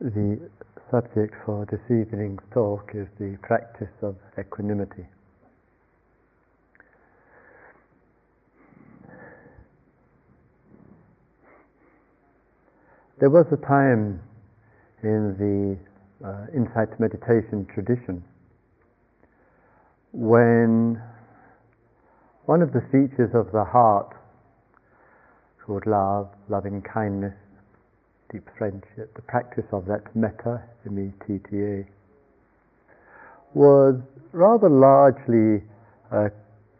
The subject for this evening's talk is the practice of equanimity. There was a time in the uh, insight meditation tradition when one of the features of the heart called love, loving kindness, deep friendship, the practice of that metta, M-E-T-T-A, was rather largely uh,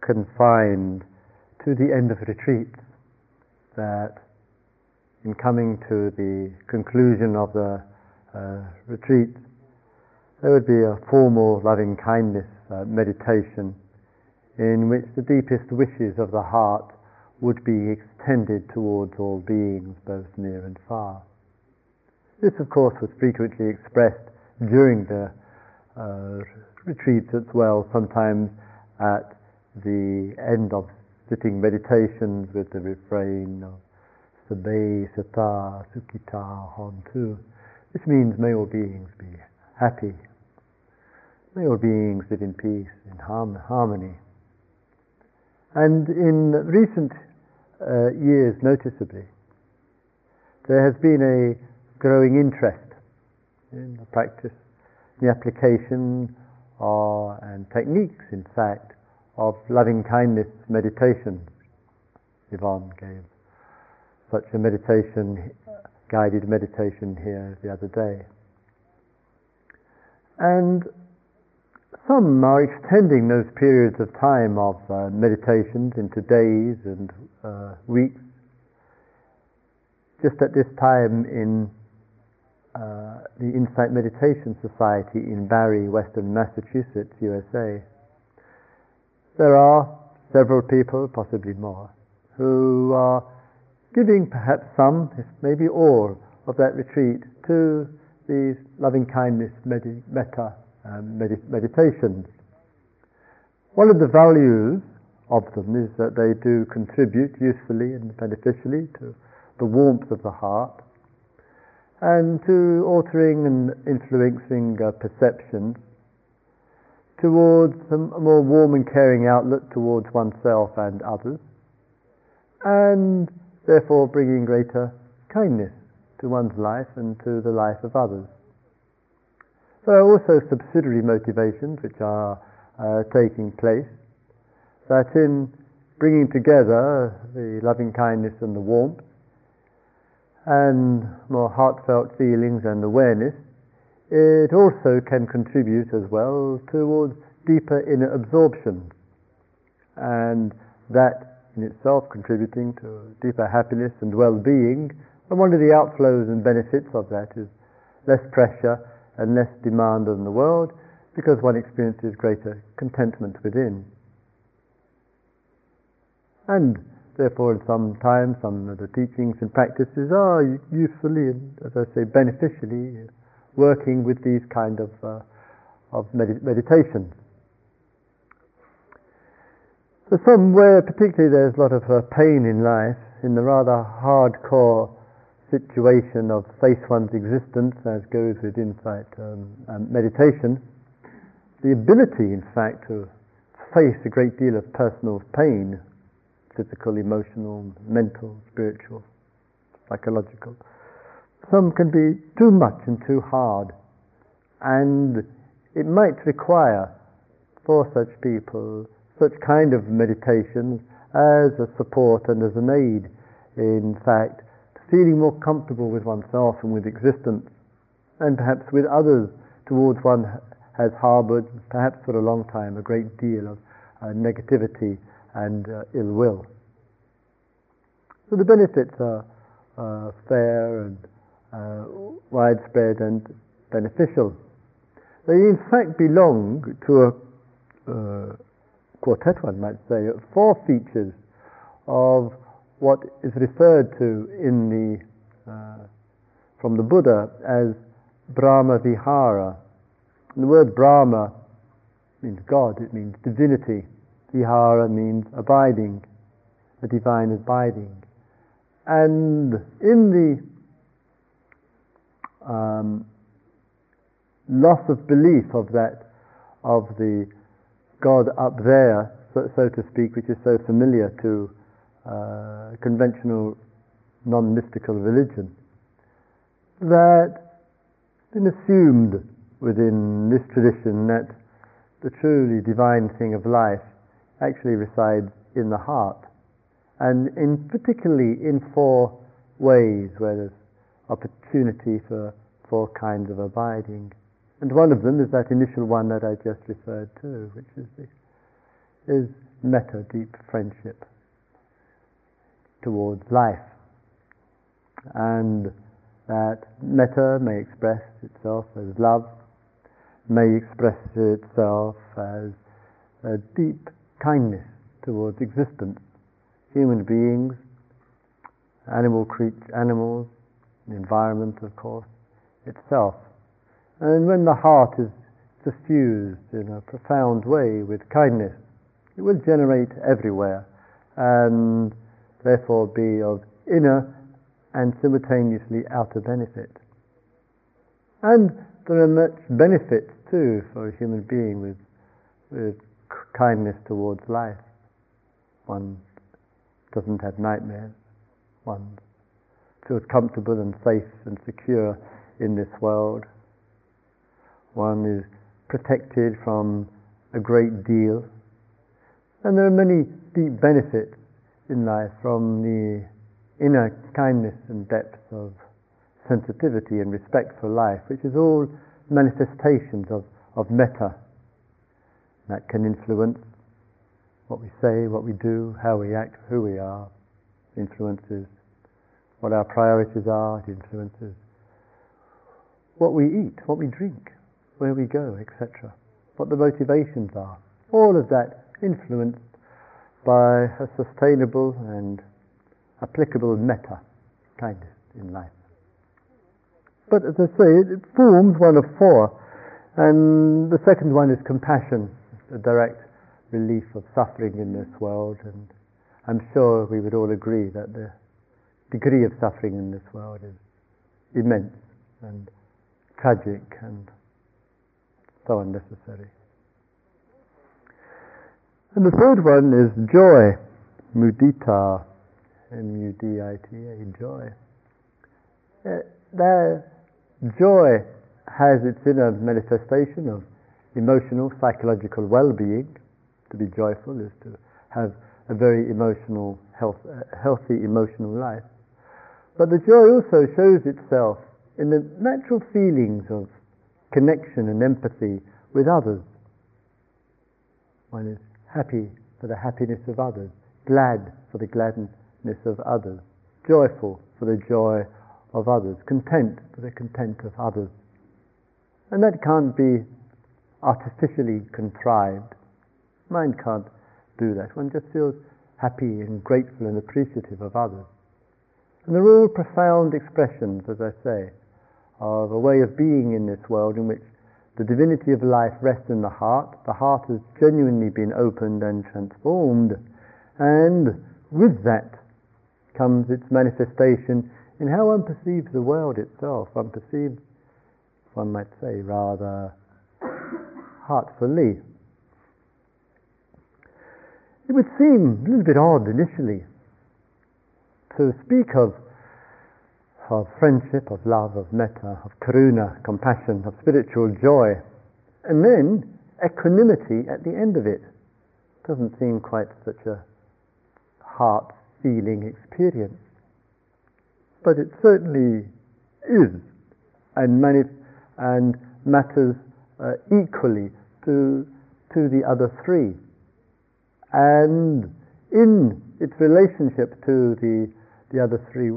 confined to the end of retreats. That in coming to the conclusion of the uh, retreat, there would be a formal loving kindness uh, meditation in which the deepest wishes of the heart would be extended towards all beings, both near and far. This, of course, was frequently expressed during the uh, retreats as well, sometimes at the end of sitting meditations with the refrain of Sabbe Satta Sukhita Hontu. This means may all beings be happy. May all beings live in peace, in harmony. And in recent uh, years, noticeably, there has been a growing interest in the practice, the application uh, and techniques, in fact, of loving kindness meditation. Yvonne gave such a meditation, guided meditation here the other day. And some are extending those periods of time of uh, meditations into days and uh, weeks. Just at this time in uh, the Insight Meditation Society in Barre, Western Massachusetts, USA. There are several people, possibly more, who are giving perhaps some, if maybe all, of that retreat to these loving kindness medi- metta um, med- meditations. One of the values of them is that they do contribute usefully and beneficially to the warmth of the heart and to altering and influencing uh, perceptions towards a more warm and caring outlook towards oneself and others, and therefore bringing greater kindness to one's life and to the life of others. There are also subsidiary motivations which are uh, taking place, that in bringing together the loving kindness and the warmth, and more heartfelt feelings and awareness, it also can contribute as well towards deeper inner absorption, and that in itself contributing to deeper happiness and well-being. And one of the outflows and benefits of that is less pressure and less demand on the world because one experiences greater contentment within. And Therefore, sometimes some of the teachings and practices are usefully and, as I say, beneficially working with these kind of, uh, of med- meditations. For some, where particularly there's a lot of uh, pain in life, in the rather hardcore situation of face one's existence, as goes with insight um, and meditation, the ability, in fact, to face a great deal of personal pain physical, emotional, mental, spiritual, psychological. Some can be too much and too hard, and it might require for such people such kind of meditations as a support and as an aid, in fact, to feeling more comfortable with oneself and with existence, and perhaps with others towards one has harbored, perhaps for a long time, a great deal of uh, negativity and uh, ill will. So the benefits are uh, fair and uh, widespread and beneficial. They in fact belong to a uh, quartet, one might say, four features of what is referred to in the uh, from the Buddha as Brahma Vihara. The word Brahma means God, it means divinity. Vihara means abiding, the divine abiding. And in the um, loss of belief of that, of the God up there, so, so to speak, which is so familiar to uh, conventional non-mystical religion, that been assumed within this tradition that the truly divine thing of life actually resides in the heart, and in particularly in four ways where there's opportunity for four kinds of abiding. And one of them is that initial one that I just referred to, which is the, is metta, deep friendship towards life. And that metta may express itself as love, may express itself as a deep kindness towards existence, human beings, animal creatures, animals, the environment, of course, itself. And when the heart is suffused in a profound way with kindness, it will generate everywhere and therefore be of inner and simultaneously outer benefit. And there are much benefits too for a human being with, with kindness towards life. One doesn't have nightmares. One feels comfortable and safe and secure in this world. One is protected from a great deal. And there are many deep benefits in life from the inner kindness and depth of sensitivity and respect for life, which is all manifestations of, of metta. That can influence what we say, what we do, how we act, who we are, influences what our priorities are, it influences what we eat, what we drink, where we go, etc. What the motivations are. All of that influenced by a sustainable and applicable metta kindness in life. But as I say, it forms one of four, and the second one is compassion, the direct relief of suffering in this world, and I'm sure we would all agree that the degree of suffering in this world is immense and tragic and so unnecessary. And the third one is joy, mudita, M-U-D-I-T-A, joy. Uh, that joy has its inner manifestation of emotional, psychological well-being. To be joyful is to have a very emotional, health, uh, healthy emotional life. But the joy also shows itself in the natural feelings of connection and empathy with others. One is happy for the happiness of others, glad for the gladness of others, joyful for the joy of others, content for the content of others. And that can't be artificially contrived. Mind can't do that. One just feels happy and grateful and appreciative of others. And they're all profound expressions, as I say, of a way of being in this world in which the divinity of life rests in the heart. The heart has genuinely been opened and transformed. And with that comes its manifestation in how one perceives the world itself. One perceives, one might say, rather heartfully. It would seem a little bit odd initially to speak of, of friendship, of love, of metta, of karuna, compassion, of spiritual joy, and then equanimity at the end of it. Doesn't seem quite such a heart feeling experience. But it certainly is and, and matters uh, equally to, to the other three. And in its relationship to the the other three,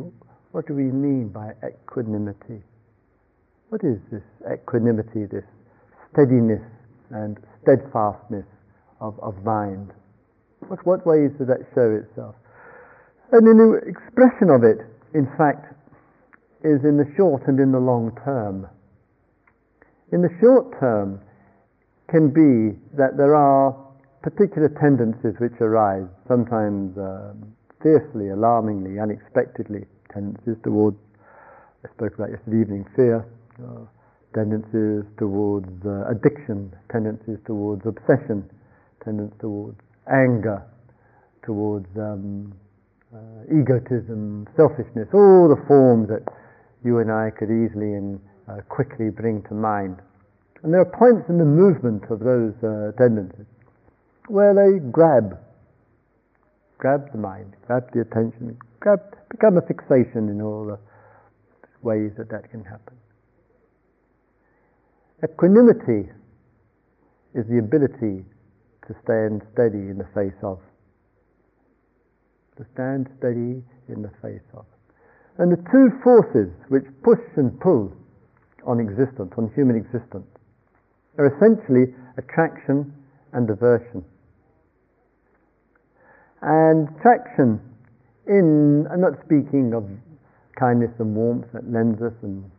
what do we mean by equanimity? What is this equanimity, this steadiness and steadfastness of, of mind? What, what ways does that show itself? And an expression of it, in fact, is in the short and in the long term. In the short term, can be that there are particular tendencies which arise, sometimes um, fiercely, alarmingly, unexpectedly tendencies towards, I spoke about yesterday evening, fear, uh, tendencies towards uh, addiction, tendencies towards obsession, tendencies towards anger, towards um, uh, egotism, selfishness, all the forms that you and I could easily and uh, quickly bring to mind. And there are points in the movement of those uh, tendencies where they grab, grab the mind, grab the attention, grab, become a fixation in all the ways that that can happen. Equanimity is the ability to stand steady in the face of. To stand steady in the face of. And the two forces which push and pull on existence, on human existence, are essentially attraction and aversion. And attraction in, I'm not speaking of kindness and warmth that lends us and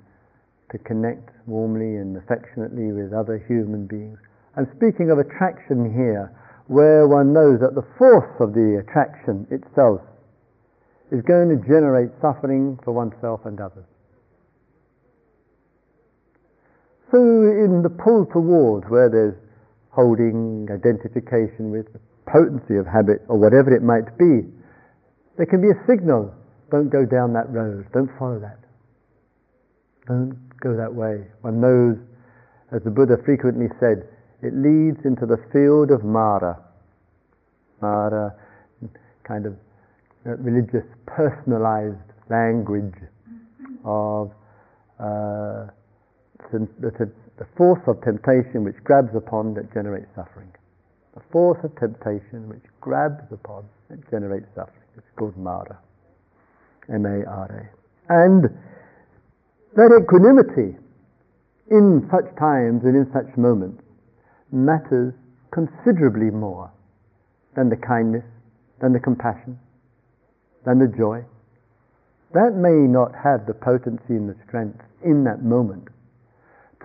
to connect warmly and affectionately with other human beings. I'm speaking of attraction here, where one knows that the force of the attraction itself is going to generate suffering for oneself and others. So, in the pull towards where there's holding, identification with, potency of habit, or whatever it might be, there can be a signal don't go down that road, don't follow that. Don't go that way. One knows, as the Buddha frequently said, it leads into the field of Mara. Mara, kind of religious, personalized language of uh, the, the force of temptation which grabs upon that generates suffering. The force of temptation which grabs upon that generates suffering. It's called Mara. M-A-R-A. And that equanimity in such times and in such moments matters considerably more than the kindness, than the compassion, than the joy. That may not have the potency and the strength in that moment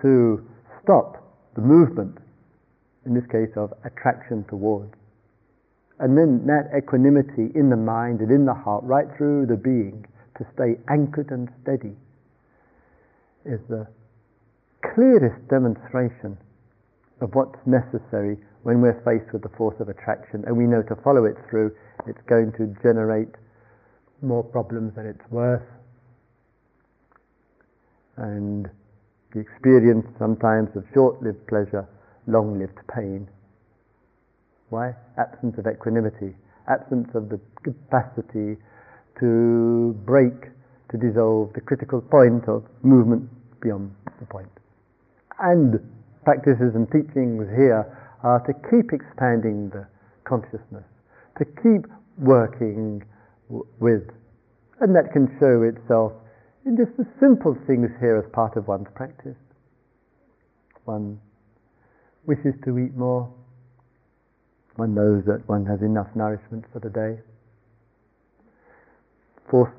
to stop the movement, in this case of attraction towards. And then that equanimity in the mind and in the heart, right through the being, to stay anchored and steady is the clearest demonstration of what's necessary when we're faced with the force of attraction and we know to follow it through, it's going to generate more problems than it's worth. And the experience sometimes of short lived pleasure, long lived pain. Why? Absence of equanimity, absence of the capacity to break, to dissolve the critical point of movement beyond the point. And practices and teachings here are to keep expanding the consciousness, to keep working w- with. And that can show itself just the simple things here as part of one's practice. One wishes to eat more, one knows that one has enough nourishment for the day. Force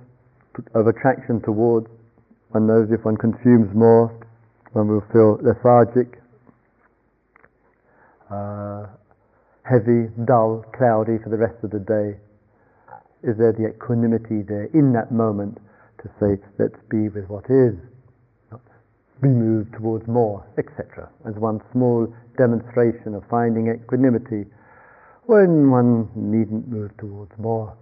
of attraction towards one knows if one consumes more, one will feel lethargic, uh, heavy, dull, cloudy for the rest of the day. Is there the equanimity there in that moment to say, let's be with what is, not be moved towards more, etc. As one small demonstration of finding equanimity when one needn't move towards more.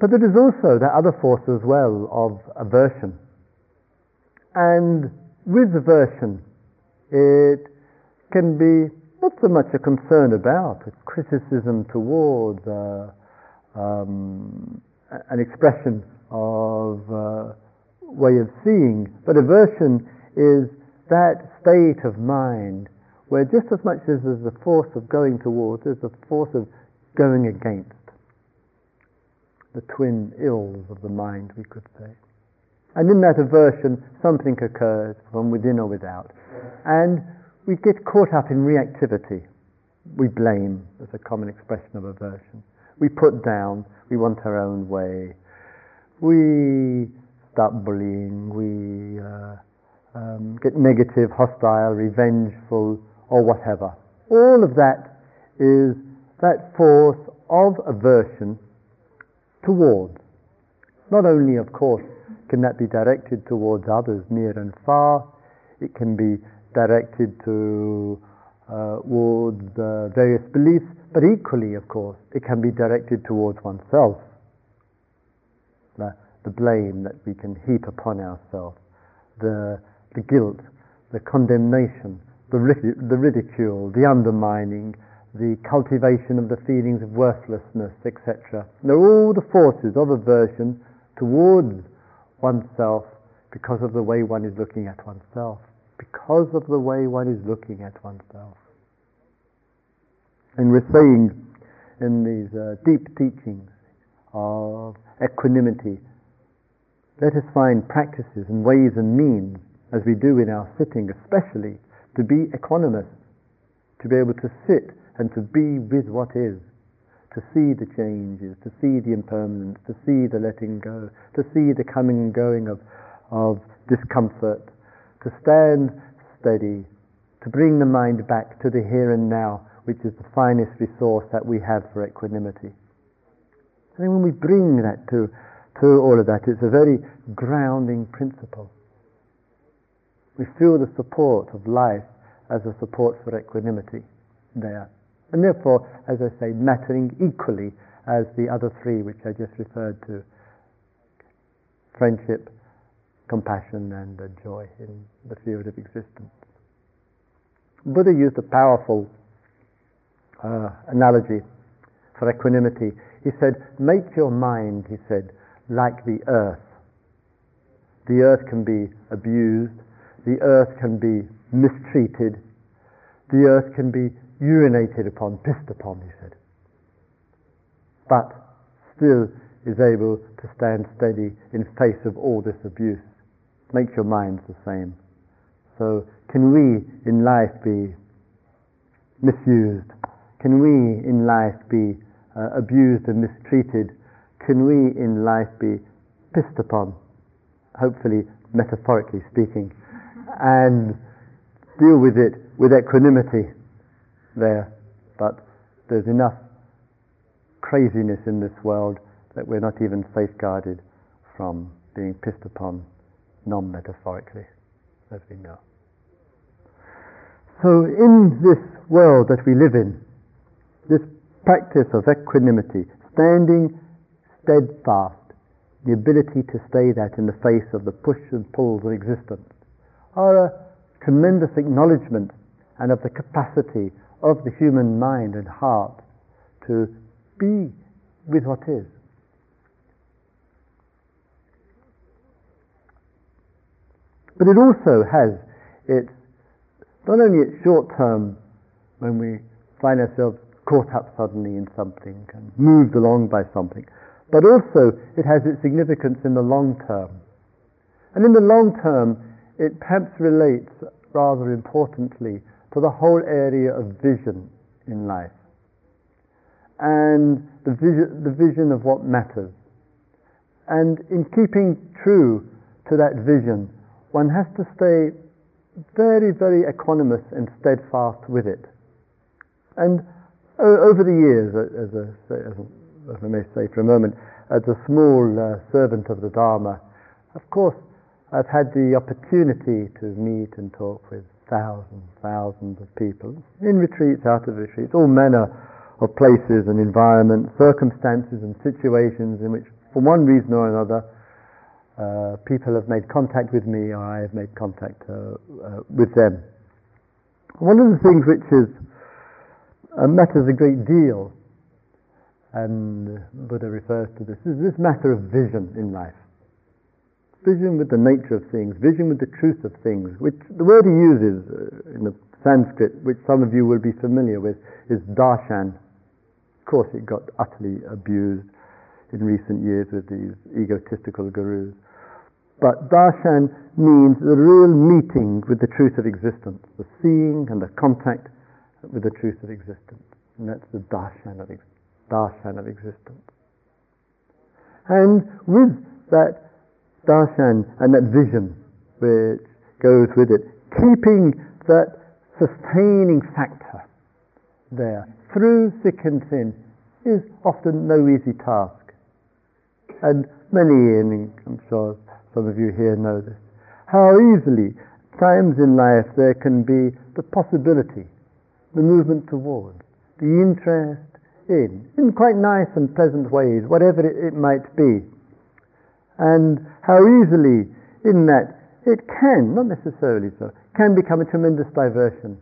But there is also that other force as well of aversion. And with aversion, it can be not so much a concern about, a criticism towards, uh, um, an expression of uh, way of seeing, but aversion is that state of mind where just as much as there's a force of going towards, there's a force of going against the twin ills of the mind, we could say. And in that aversion, something occurs from within or without. And we get caught up in reactivity. We blame, as a common expression of aversion. We put down, we want our own way. We start bullying, we uh, um, get negative, hostile, revengeful, or whatever. All of that is that force of aversion towards. Not only, of course, Can that be directed towards others near and far? It can be directed to, uh, towards uh, various beliefs, but equally, of course, it can be directed towards oneself. The, the blame that we can heap upon ourselves, the, the guilt, the condemnation, the, the ridicule, the undermining, the cultivation of the feelings of worthlessness, etc. They're all the forces of aversion towards oneself because of the way one is looking at oneself. Because of the way one is looking at oneself. And we're saying in these uh, deep teachings of equanimity, let us find practices and ways and means, as we do in our sitting especially, to be equanimous, to be able to sit and to be with what is, to see the changes, to see the impermanence, to see the letting go, to see the coming and going of, of discomfort, to stand steady, to bring the mind back to the here and now, which is the finest resource that we have for equanimity. And then when we bring that to, to all of that, it's a very grounding principle. We feel the support of life as a support for equanimity there and therefore, as I say, mattering equally as the other three which I just referred to friendship, compassion, and joy in the field of existence. Buddha used a powerful uh, analogy for equanimity. He said, Make your mind, he said, like the earth. The earth can be abused, the earth can be mistreated, the earth can be urinated upon, pissed upon, he said. But still is able to stand steady in face of all this abuse. Make your minds the same. So, can we in life be misused? Can we in life be uh, abused and mistreated? Can we in life be pissed upon? Hopefully, metaphorically speaking, and deal with it with equanimity there, but there's enough craziness in this world that we're not even safeguarded from being pissed upon non metaphorically, as we know. So, in this world that we live in, this practice of equanimity, standing steadfast, the ability to stay that in the face of the push and pulls of existence, are a tremendous acknowledgement and of the capacity of the human mind and heart to be with what is. But it also has its, not only its short term, when we find ourselves caught up suddenly in something and moved along by something, but also it has its significance in the long term. And in the long term, it perhaps relates rather importantly to the whole area of vision in life and the vision, the vision of what matters. And in keeping true to that vision, one has to stay very, very equanimous and steadfast with it. And over the years, as, a, as, I may say for a moment, as a small uh, servant of the Dharma, of course, I've had the opportunity to meet and talk with thousands, thousands of people in retreats, out of retreats, all manner of places and environments, circumstances and situations in which, for one reason or another, uh, people have made contact with me or I have made contact uh, uh, with them. One of the things which is uh, matters a great deal, and Buddha refers to this, is this matter of vision in life vision with the nature of things, vision with the truth of things, which the word he uses uh, in the Sanskrit, which some of you will be familiar with, is darshan. Of course, it got utterly abused in recent years with these egotistical gurus. But darshan means the real meeting with the truth of existence, the seeing and the contact with the truth of existence. And that's the darshan of, darshan of existence. And with that darshan and that vision which goes with it, keeping that sustaining factor there through thick and thin is often no easy task. And many, and I'm sure some of you here know this. How easily, times in life, there can be the possibility, the movement towards, the interest in, in quite nice and pleasant ways, whatever it, it might be. And how easily, in that, it can, not necessarily so, can become a tremendous diversion.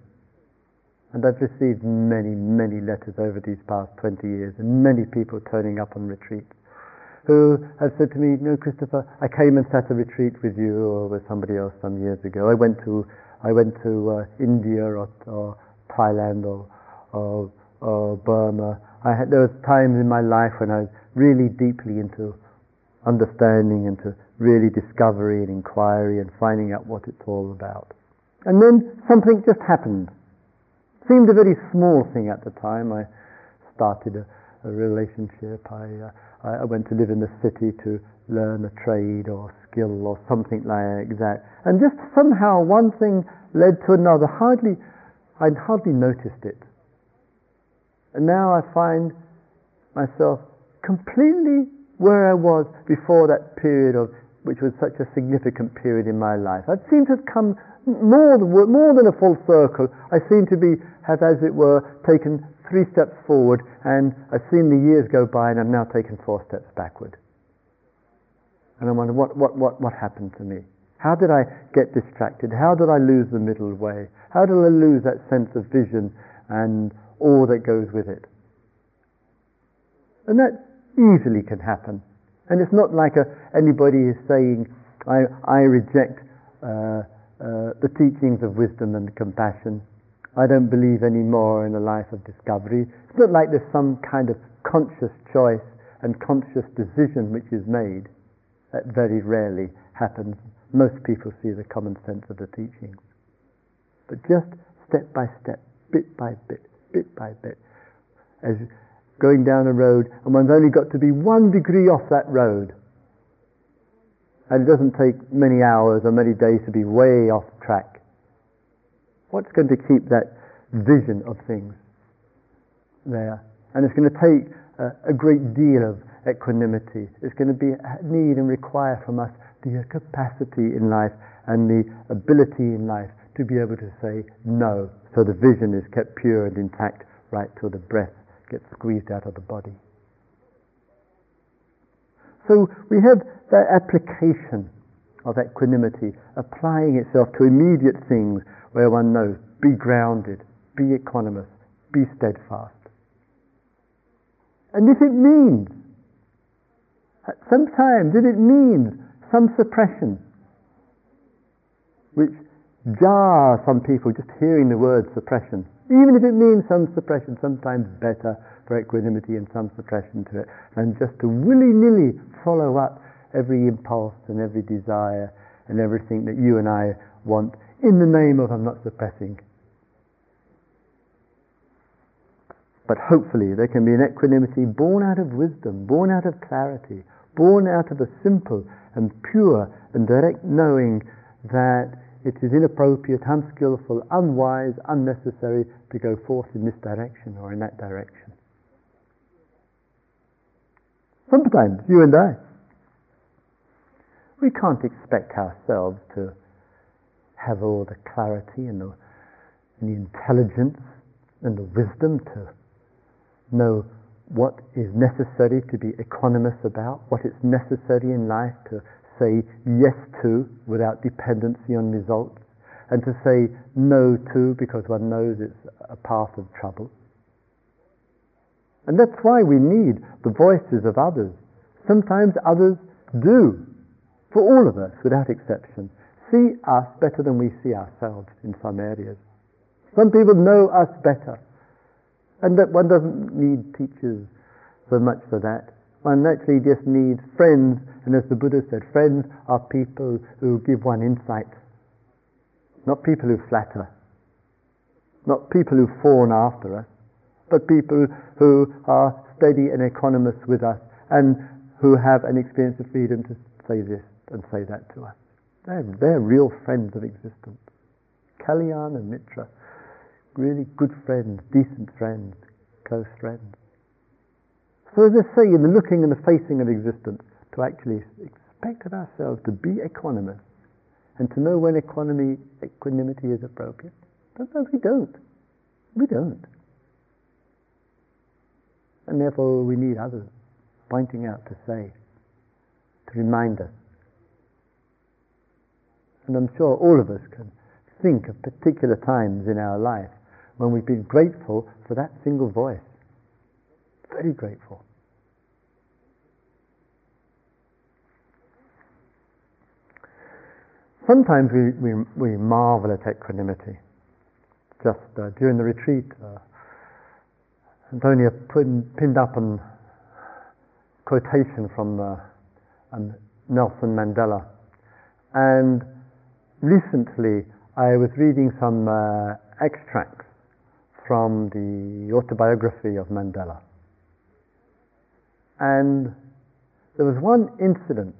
And I've received many, many letters over these past 20 years, and many people turning up on retreats who have said to me, "No, Christopher, I came and sat a retreat with you or with somebody else some years ago. I went to I went to uh, India or, or Thailand or, or, or Burma. I had there was times in my life when I was really deeply into understanding, into really discovery and inquiry and finding out what it's all about. And then something just happened. It Seemed a very small thing at the time. I started a, a relationship. I uh, I went to live in the city to learn a trade or skill or something like that. And just somehow one thing led to another. Hardly, I'd hardly noticed it. And now I find myself completely where I was before that period of which was such a significant period in my life. I seem to have come more than, more than a full circle. I seem to be have, as it were, taken three steps forward, and I've seen the years go by, and I'm now taken four steps backward. And I wonder what, what, what, what happened to me? How did I get distracted? How did I lose the middle way? How did I lose that sense of vision and all that goes with it? And that easily can happen. And it's not like a, anybody is saying, I, I reject uh, uh, the teachings of wisdom and compassion. I don't believe anymore in a life of discovery. It's not like there's some kind of conscious choice and conscious decision which is made. That very rarely happens. Most people see the common sense of the teachings. But just step by step, bit by bit, bit by bit, as going down a road, and one's only got to be one degree off that road. And it doesn't take many hours or many days to be way off track. What's going to keep that vision of things there? And it's going to take a, great deal of equanimity. It's going to be need and require from us the capacity in life and the ability in life to be able to say no, so the vision is kept pure and intact right till the breath gets squeezed out of the body. So we have that application of equanimity applying itself to immediate things where one knows be grounded, be equanimous, be steadfast. And if it means, sometimes if it means some suppression, which jars some people just hearing the word suppression, even if it means some suppression, sometimes better for equanimity and some suppression to it, than just to willy-nilly follow up every impulse and every desire and everything that you and I want in the name of I'm not suppressing. But hopefully there can be an equanimity born out of wisdom, born out of clarity, born out of a simple and pure and direct knowing that it is inappropriate, unskillful, unwise, unnecessary to go forth in this direction or in that direction. Sometimes, you and I, we can't expect ourselves to have all the clarity and the, and the intelligence and the wisdom to know what is necessary to be equanimous about, what is necessary in life to say yes to without dependency on results, and to say no to because one knows it's a path of trouble. And that's why we need the voices of others. Sometimes others do, for all of us without exception see us better than we see ourselves in some areas. Some people know us better. And that one doesn't need teachers so much for that. One actually just needs friends, and as the Buddha said, friends are people who give one insight, not people who flatter, not people who fawn after us, but people who are steady and equanimous with us and who have an experience of freedom to say this and say that to us. They're, they're real friends of existence. Kalyana Mitra, really good friends, decent friends, close friends. So as I say, in the looking and the facing of existence, to actually expected ourselves to be equanimous and to know when equanimity, equanimity is appropriate. Sometimes we don't. We don't. And therefore we need others pointing out to say, to remind us. And I'm sure all of us can think of particular times in our life when we've been grateful for that single voice. Very grateful. Sometimes we, we, we marvel at equanimity. Just uh, during the retreat, uh, Antonia put, pinned up a quotation from uh, um, Nelson Mandela. And recently I was reading some uh, extracts from the autobiography of Mandela. And there was one incident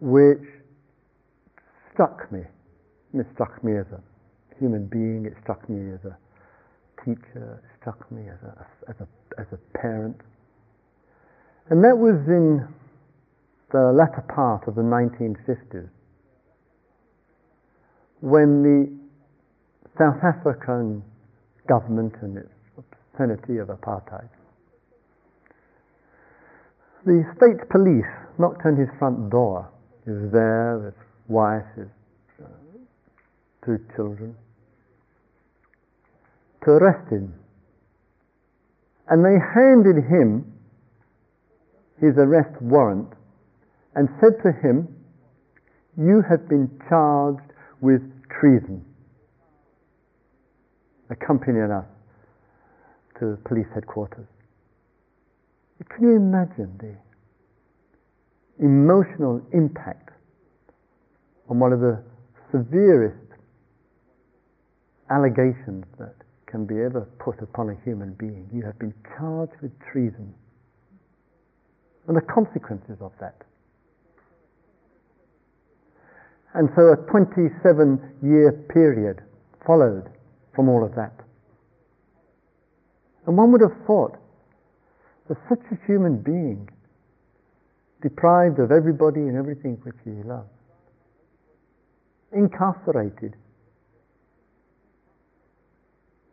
which struck me. It struck me as a human being, it struck me as a teacher, it struck me as a, as a, as a parent. And that was in the latter part of the 1950s when the South African government and its obscenity of apartheid. The state police knocked on his front door. He was there with wife, his uh, two children, to arrest him. And they handed him his arrest warrant and said to him, You have been charged with treason. Accompanying us to police headquarters. Can you imagine the emotional impact on one of the severest allegations that can be ever put upon a human being. You have been charged with treason. And the consequences of that. And so a 27 year period followed from all of that. And one would have thought that such a human being, deprived of everybody and everything which he loved, incarcerated,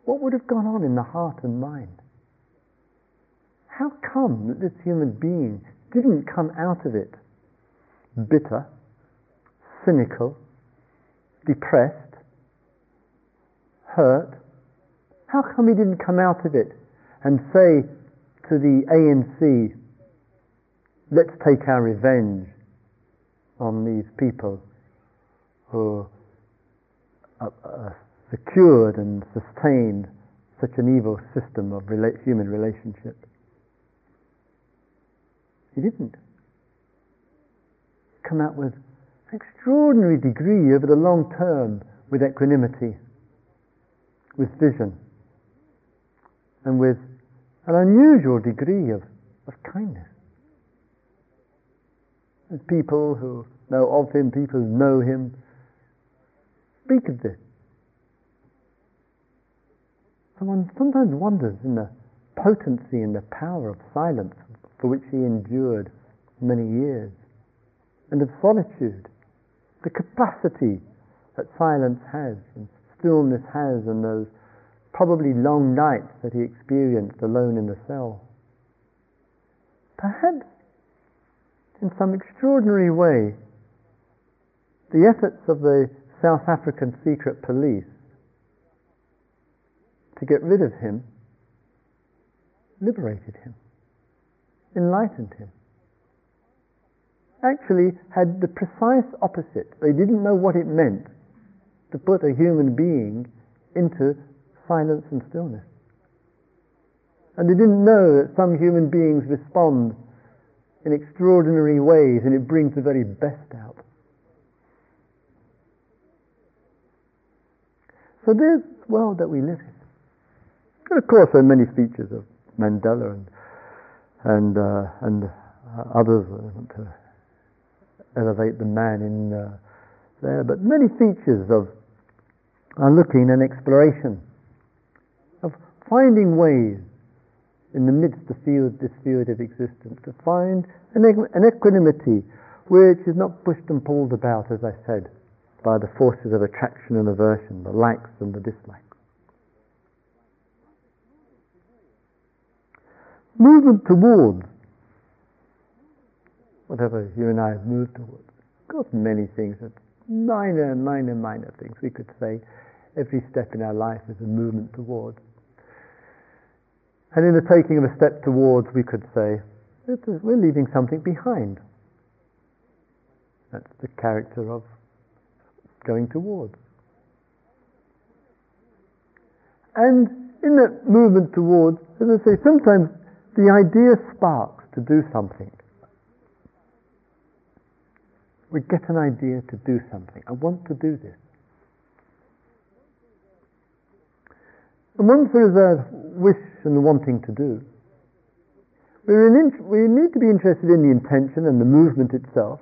what would have gone on in the heart and mind? How come that this human being didn't come out of it bitter, cynical, depressed, hurt? How come he didn't come out of it and say to the ANC, let's take our revenge on these people who secured and sustained such an evil system of human relationship. He didn't. Come out with an extraordinary degree over the long term with equanimity, with vision, and with an unusual degree of, of kindness. People who know of him, people who know him, speak of this. Someone sometimes wonders in the potency and the power of silence for which he endured many years, and of solitude, the capacity that silence has and stillness has, and those probably long nights that he experienced alone in the cell. Perhaps, in some extraordinary way, the efforts of the South African secret police to get rid of him liberated him, enlightened him. Actually, had the precise opposite. They didn't know what it meant to put a human being into silence and stillness. And they didn't know that some human beings respond in extraordinary ways and it brings the very best out. So this world that we live in. And of course, there are many features of Mandela and and uh, and others to elevate the man in uh, there, but many features of are looking and exploration of finding ways in the midst of field, this field of existence to find an, an equanimity which is not pushed and pulled about, as I said, by the forces of attraction and aversion, the likes and the dislikes. Movement towards whatever you and I have moved towards. Got many things, minor, minor, minor things. We could say every step in our life is a movement towards. And in the taking of a step towards, we could say, we're leaving something behind. That's the character of going towards. And in that movement towards, as I say, sometimes the idea sparks to do something. We get an idea to do something. I want to do this. And once there is a wish and wanting to do, we need to be interested in the intention and the movement itself,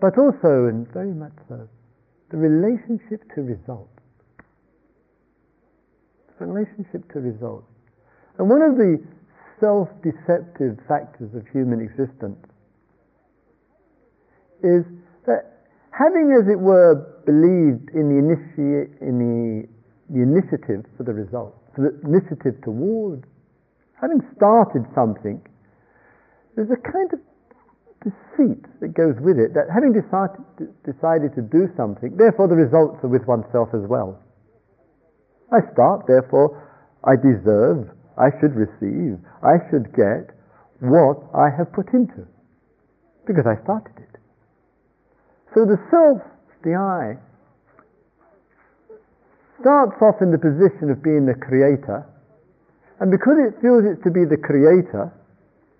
but also, and very much so, the relationship to result. The relationship to result. And one of the self-deceptive factors of human existence is that having, as it were, believed in the, initi- in the, the initiative for the result, the initiative towards. Having started something, there's a kind of deceit that goes with it that having decided, decided to do something, therefore the results are with oneself as well. I start, therefore I deserve, I should receive, I should get what I have put into because I started it. So the self, the I, starts off in the position of being the creator, and because it feels it's to be the creator,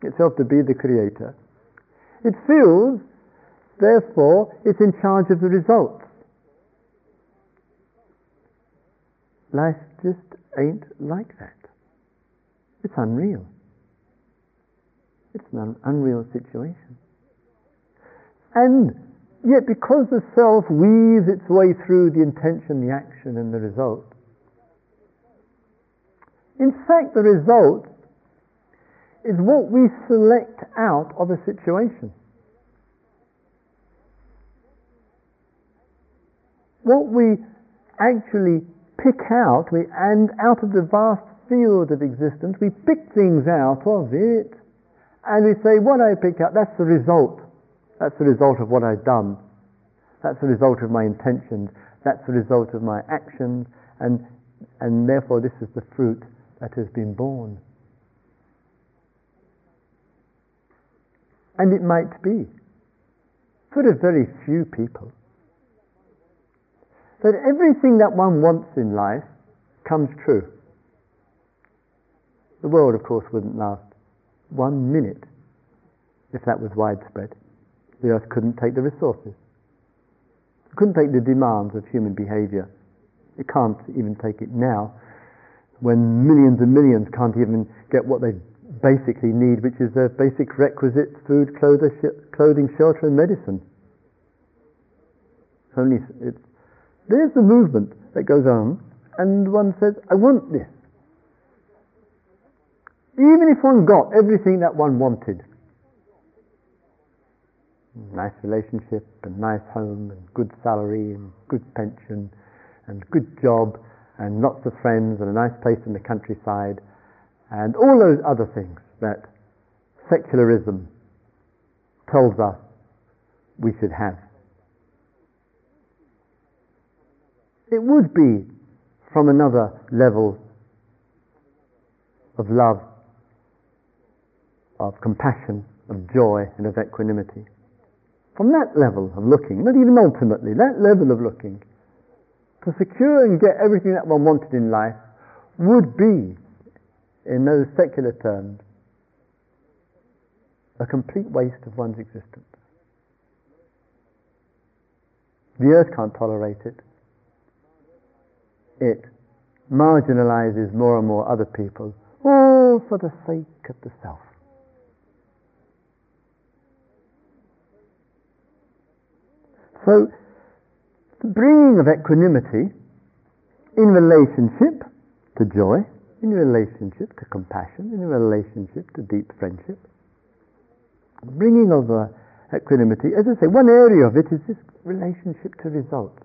itself to be the creator, it feels, therefore, it's in charge of the results. Life just ain't like that. It's unreal. It's an unreal situation. And Yet because the self weaves its way through the intention, the action and the result, in fact the result is what we select out of a situation. What we actually pick out, we, and out of the vast field of existence, we pick things out of it, and we say, what I pick out, that's the result. That's the result of what I've done. That's the result of my intentions. That's the result of my actions. And, and therefore, this is the fruit that has been born. And it might be, for a very few people, that everything that one wants in life comes true. The world, of course, wouldn't last one minute if that was widespread. The earth couldn't take the resources. It couldn't take the demands of human behavior. It can't even take it now when millions and millions can't even get what they basically need, which is their basic requisites food, clothing, shelter, and medicine. Only it's, there's the movement that goes on, and one says, I want this. Even if one got everything that one wanted, nice relationship and nice home and good salary and good pension and good job and lots of friends and a nice place in the countryside and all those other things that secularism tells us we should have. It would be from another level of love, of compassion, of joy, and of equanimity. From that level of looking, not even ultimately, that level of looking, to secure and get everything that one wanted in life would be, in those secular terms, a complete waste of one's existence. The earth can't tolerate it. It marginalizes more and more other people, all for the sake of the self. So, the bringing of equanimity in relationship to joy, in relationship to compassion, in relationship to deep friendship, bringing of a, equanimity. As I say, one area of it is this relationship to results.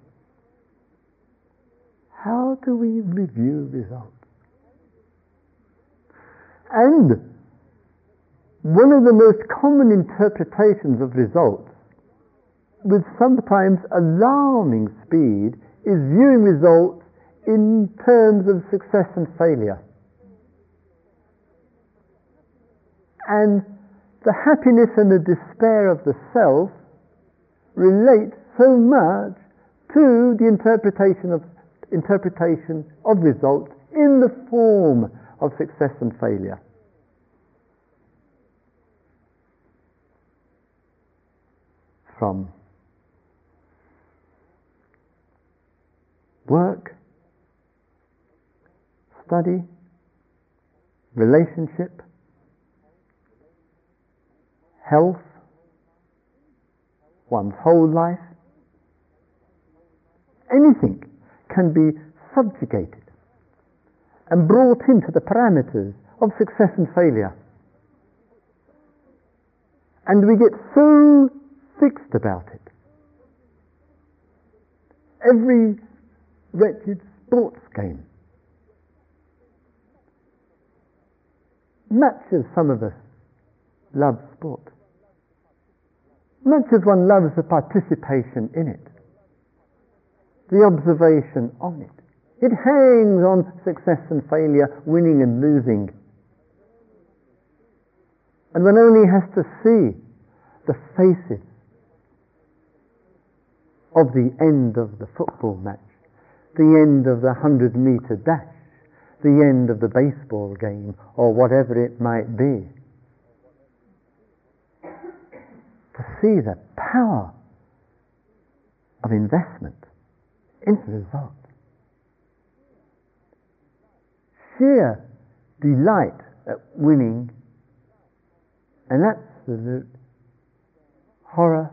How do we review results? And one of the most common interpretations of results, with sometimes alarming speed, is viewing results in terms of success and failure. And the happiness and the despair of the self relate so much to the interpretation of interpretation of results in the form of success and failure. From work, study, relationship, health, one's whole life, anything can be subjugated and brought into the parameters of success and failure. And we get so fixed about it. Every wretched sports game. Much as some of us love sport, much as one loves the participation in it, the observation on it, it hangs on success and failure, winning and losing. And one only has to see the faces of the end of the football match, the end of the 100 meter dash, the end of the baseball game, or whatever it might be. To see the power of investment in the result. sheer delight at winning and absolute horror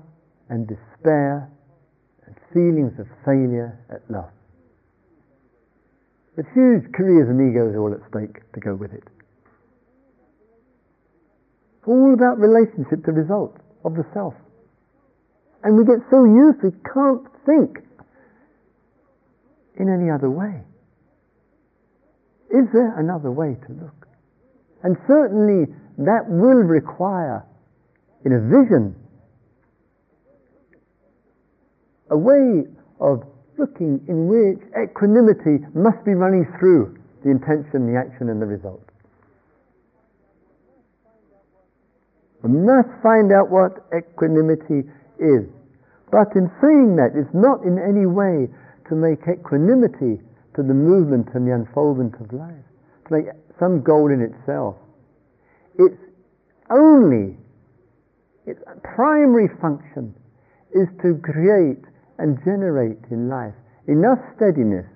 and despair and feelings of failure at loss. With huge careers and egos are all at stake to go with it. It's all about relationship to results of the self. And we get so used we can't think in any other way. Is there another way to look? And certainly that will require, in a vision, a way of looking in which equanimity must be running through the intention, the action, and the result. We must find out what equanimity is. But in saying that, it's not in any way to make equanimity to the movement and the unfoldment of life, to make some goal in itself. Its only, its primary function is to create and generate in life enough steadiness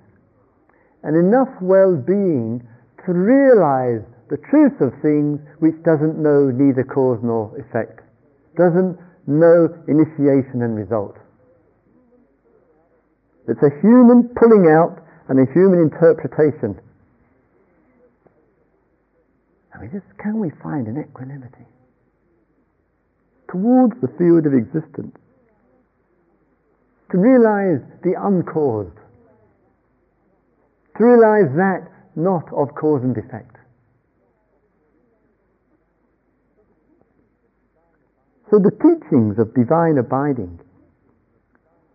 and enough well-being to realize the truth of things which doesn't know neither cause nor effect, doesn't know initiation and result. It's a human pulling out and a human interpretation. I mean, just can we find an equanimity towards the field of existence? To realize the uncaused, to realize that not of cause and effect. So the teachings of divine abiding,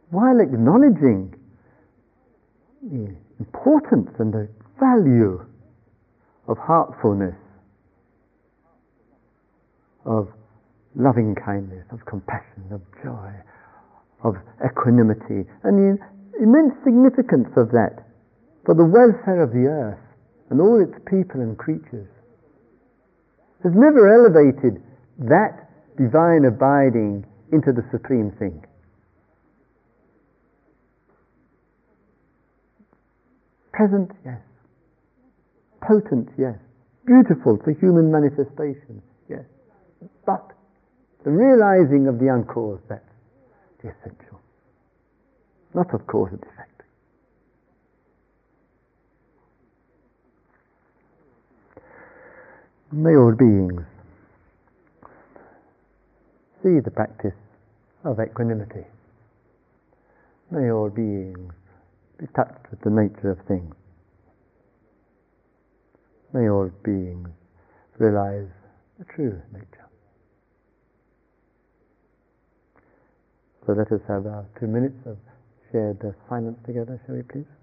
while acknowledging the importance and the value of heartfulness, of loving kindness, of compassion, of joy, of equanimity, and the immense significance of that for the welfare of the earth and all its people and creatures has never elevated that divine abiding into the supreme thing. Present, yes. Potent, yes. Beautiful for human manifestation, yes. But the realizing of the uncaused, that's essential. Not of cause and effect. May all beings see the practice of equanimity. May all beings be touched with the nature of things. May all beings realize the true nature. So let us have our two minutes of shared uh, silence together, shall we please?